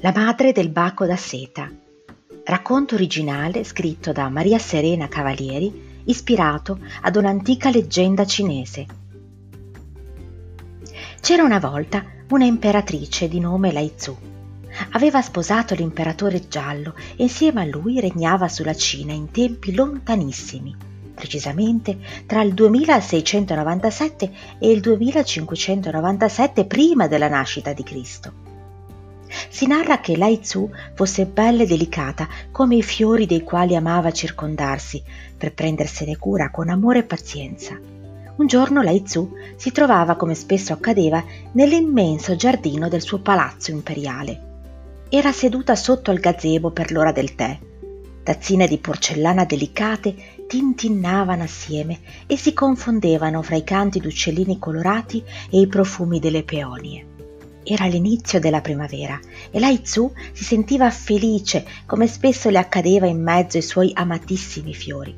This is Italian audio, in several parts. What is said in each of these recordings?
La madre del baco da seta. Racconto originale scritto da Maria Serena Cavalieri, ispirato ad un'antica leggenda cinese. C'era una volta una imperatrice di nome Lai Tzu. Aveva sposato l'imperatore giallo e insieme a lui regnava sulla Cina in tempi lontanissimi, precisamente tra il 2697 e il 2597 prima della nascita di Cristo. Si narra che Lai Tzu fosse bella e delicata come i fiori dei quali amava circondarsi per prendersene cura con amore e pazienza. Un giorno Lai Tzu si trovava, come spesso accadeva, nell'immenso giardino del suo palazzo imperiale. Era seduta sotto al gazebo per l'ora del tè. Tazzine di porcellana delicate tintinnavano assieme e si confondevano fra i canti d'uccellini colorati e i profumi delle peonie. Era l'inizio della primavera e Lai Tzu si sentiva felice come spesso le accadeva in mezzo ai suoi amatissimi fiori.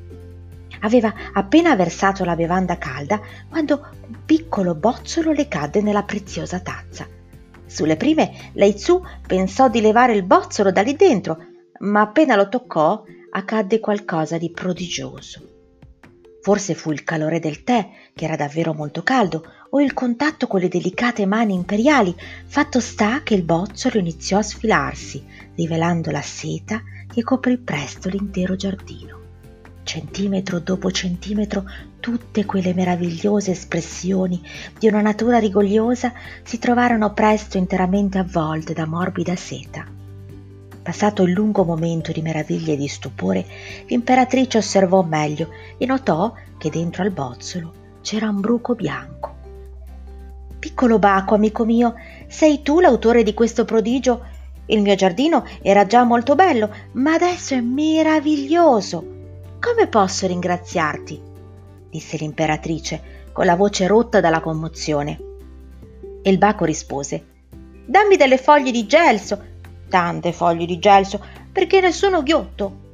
Aveva appena versato la bevanda calda quando un piccolo bozzolo le cadde nella preziosa tazza. Sulle prime Lai Tzu pensò di levare il bozzolo da lì dentro, ma appena lo toccò accadde qualcosa di prodigioso. Forse fu il calore del tè, che era davvero molto caldo, o il contatto con le delicate mani imperiali, fatto sta che il bozzolo iniziò a sfilarsi, rivelando la seta che coprì presto l'intero giardino. Centimetro dopo centimetro tutte quelle meravigliose espressioni di una natura rigogliosa si trovarono presto interamente avvolte da morbida seta. Passato il lungo momento di meraviglia e di stupore, l'imperatrice osservò meglio e notò che dentro al bozzolo c'era un bruco bianco. Piccolo baco, amico mio, sei tu l'autore di questo prodigio? Il mio giardino era già molto bello, ma adesso è meraviglioso. Come posso ringraziarti? disse l'imperatrice, con la voce rotta dalla commozione. E il baco rispose: Dammi delle foglie di gelso, tante foglie di gelso, perché ne sono ghiotto.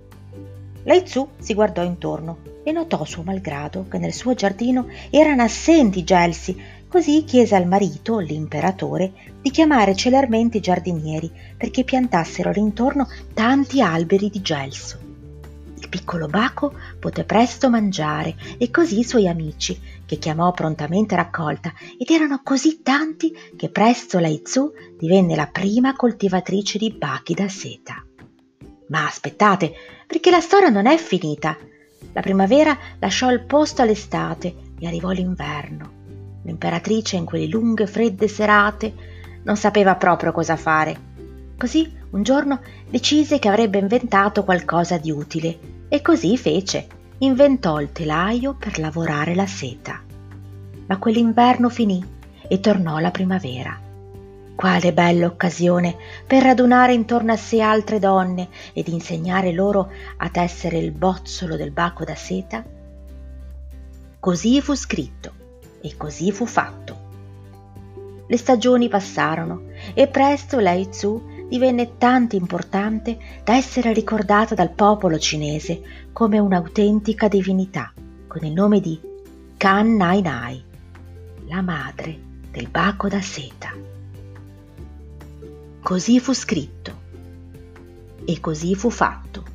Lai Tzu si guardò intorno e notò suo malgrado che nel suo giardino erano assenti i gelsi, così chiese al marito, l'imperatore, di chiamare celermente i giardinieri perché piantassero all'intorno tanti alberi di gelso. Piccolo Baco poté presto mangiare e così i suoi amici, che chiamò prontamente raccolta, ed erano così tanti che presto Lai Tzu divenne la prima coltivatrice di bachi da seta. Ma aspettate, perché la storia non è finita. La primavera lasciò il posto all'estate e arrivò l'inverno. L'imperatrice in quelle lunghe, fredde serate non sapeva proprio cosa fare. Così un giorno decise che avrebbe inventato qualcosa di utile e così fece. Inventò il telaio per lavorare la seta. Ma quell'inverno finì e tornò la primavera. Quale bella occasione per radunare intorno a sé altre donne ed insegnare loro a tessere il bozzolo del baco da seta? Così fu scritto e così fu fatto. Le stagioni passarono e presto Lai Tzu divenne tanto importante da essere ricordata dal popolo cinese come un'autentica divinità, con il nome di Kan Nai Nai, la madre del baco da seta. Così fu scritto e così fu fatto.